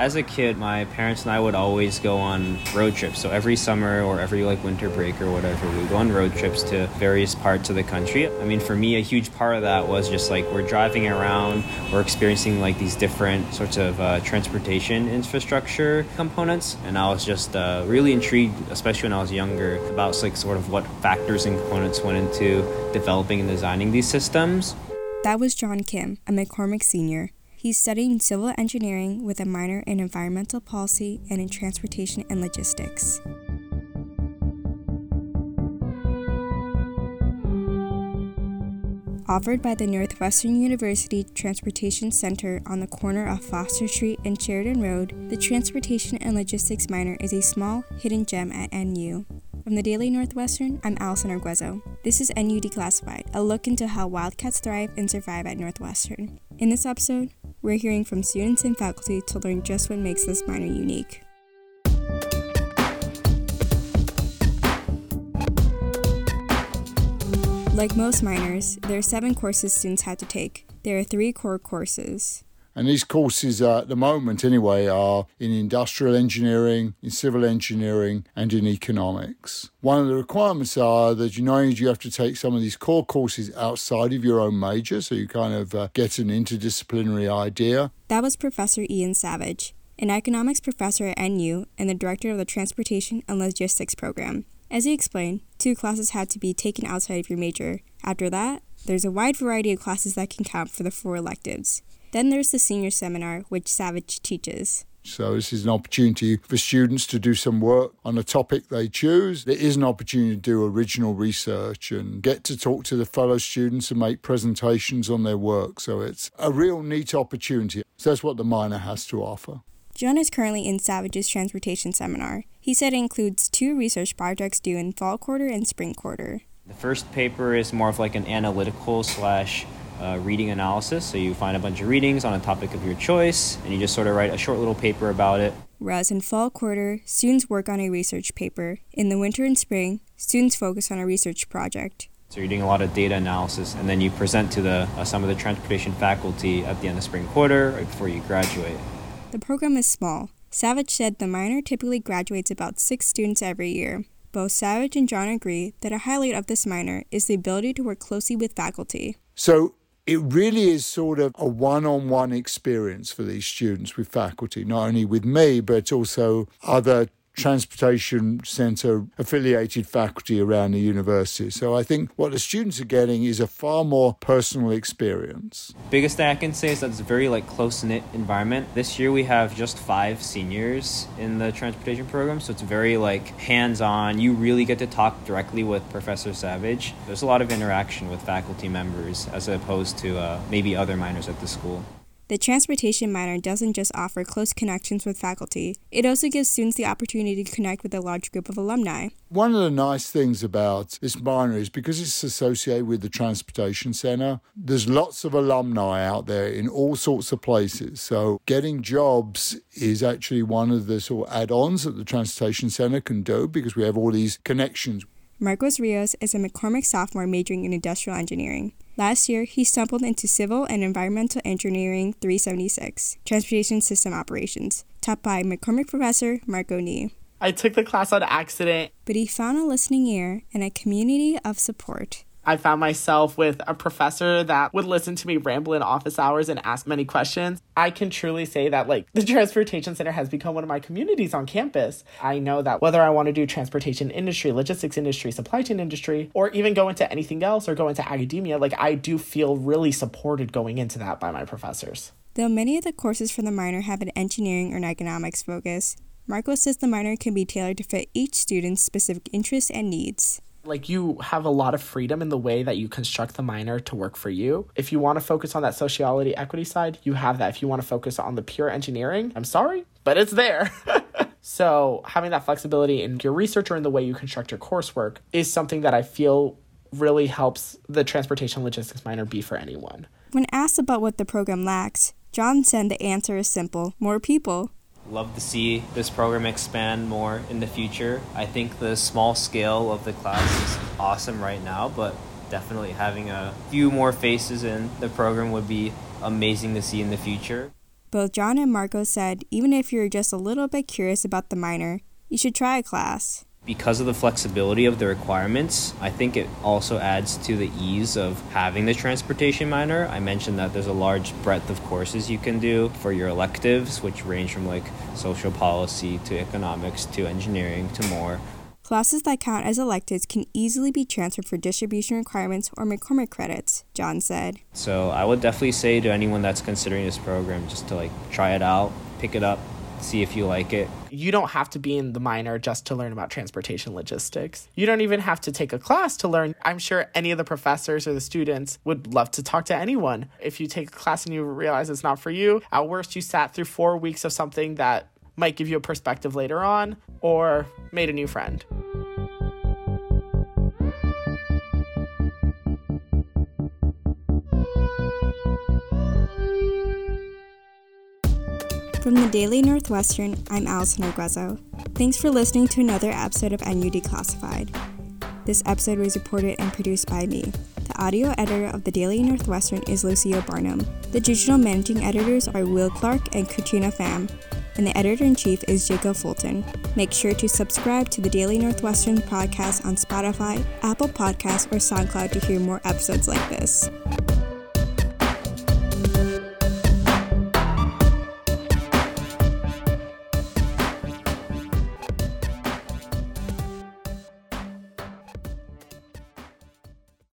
As a kid, my parents and I would always go on road trips. So every summer or every like winter break or whatever, we go on road trips to various parts of the country. I mean, for me, a huge part of that was just like we're driving around, we're experiencing like these different sorts of uh, transportation infrastructure components, and I was just uh, really intrigued, especially when I was younger, about like sort of what factors and components went into developing and designing these systems. That was John Kim, a McCormick senior. He's studying civil engineering with a minor in environmental policy and in transportation and logistics. Offered by the Northwestern University Transportation Center on the corner of Foster Street and Sheridan Road, the Transportation and Logistics minor is a small, hidden gem at NU. From the Daily Northwestern, I'm Allison Arguezo. This is NU Declassified, a look into how Wildcats thrive and survive at Northwestern. In this episode, we're hearing from students and faculty to learn just what makes this minor unique. Like most minors, there are seven courses students have to take. There are three core courses. And these courses, uh, at the moment anyway, are in industrial engineering, in civil engineering, and in economics. One of the requirements are that you know you have to take some of these core courses outside of your own major, so you kind of uh, get an interdisciplinary idea. That was Professor Ian Savage, an economics professor at NU and the director of the Transportation and Logistics program. As he explained, two classes had to be taken outside of your major. After that, there's a wide variety of classes that can count for the four electives. Then there's the senior seminar, which Savage teaches. So, this is an opportunity for students to do some work on a topic they choose. There is an opportunity to do original research and get to talk to the fellow students and make presentations on their work. So, it's a real neat opportunity. So, that's what the minor has to offer. John is currently in Savage's transportation seminar. He said it includes two research projects due in fall quarter and spring quarter. The first paper is more of like an analytical slash uh, reading analysis. So you find a bunch of readings on a topic of your choice, and you just sort of write a short little paper about it. Whereas in fall quarter, students work on a research paper. In the winter and spring, students focus on a research project. So you're doing a lot of data analysis, and then you present to the uh, some of the transportation faculty at the end of spring quarter, right before you graduate. The program is small. Savage said the minor typically graduates about six students every year. Both Savage and John agree that a highlight of this minor is the ability to work closely with faculty. So it really is sort of a one on one experience for these students with faculty, not only with me, but also other transportation centre affiliated faculty around the university. So I think what the students are getting is a far more personal experience. Biggest thing I can say is that it's a very like close knit environment. This year we have just five seniors in the transportation program, so it's very like hands on. You really get to talk directly with Professor Savage. There's a lot of interaction with faculty members as opposed to uh, maybe other minors at the school. The transportation minor doesn't just offer close connections with faculty, it also gives students the opportunity to connect with a large group of alumni. One of the nice things about this minor is because it's associated with the Transportation Center, there's lots of alumni out there in all sorts of places. So getting jobs is actually one of the sort of add ons that the Transportation Center can do because we have all these connections. Marcos Rios is a McCormick sophomore majoring in industrial engineering. Last year, he stumbled into Civil and Environmental Engineering 376, Transportation System Operations, taught by McCormick professor Marco Nie. I took the class on accident. But he found a listening ear and a community of support. I found myself with a professor that would listen to me ramble in office hours and ask many questions. I can truly say that, like, the Transportation Center has become one of my communities on campus. I know that whether I want to do transportation industry, logistics industry, supply chain industry, or even go into anything else or go into academia, like, I do feel really supported going into that by my professors. Though many of the courses for the minor have an engineering or an economics focus, Marco says the minor can be tailored to fit each student's specific interests and needs like you have a lot of freedom in the way that you construct the minor to work for you. If you want to focus on that sociality equity side, you have that. If you want to focus on the pure engineering, I'm sorry, but it's there. so, having that flexibility in your research or in the way you construct your coursework is something that I feel really helps the transportation logistics minor be for anyone. When asked about what the program lacks, John said the answer is simple more people love to see this program expand more in the future. I think the small scale of the class is awesome right now, but definitely having a few more faces in the program would be amazing to see in the future. Both John and Marco said even if you're just a little bit curious about the minor, you should try a class. Because of the flexibility of the requirements, I think it also adds to the ease of having the transportation minor. I mentioned that there's a large breadth of courses you can do for your electives, which range from like social policy to economics to engineering to more. Classes that count as electives can easily be transferred for distribution requirements or McCormick credits, John said. So I would definitely say to anyone that's considering this program just to like try it out, pick it up, see if you like it. You don't have to be in the minor just to learn about transportation logistics. You don't even have to take a class to learn. I'm sure any of the professors or the students would love to talk to anyone. If you take a class and you realize it's not for you, at worst, you sat through four weeks of something that might give you a perspective later on or made a new friend. From the Daily Northwestern, I'm Allison Arguezo. Thanks for listening to another episode of NU Declassified. This episode was reported and produced by me. The audio editor of the Daily Northwestern is Lucio Barnum. The digital managing editors are Will Clark and Katrina Pham, and the editor in chief is Jacob Fulton. Make sure to subscribe to the Daily Northwestern podcast on Spotify, Apple Podcasts, or SoundCloud to hear more episodes like this.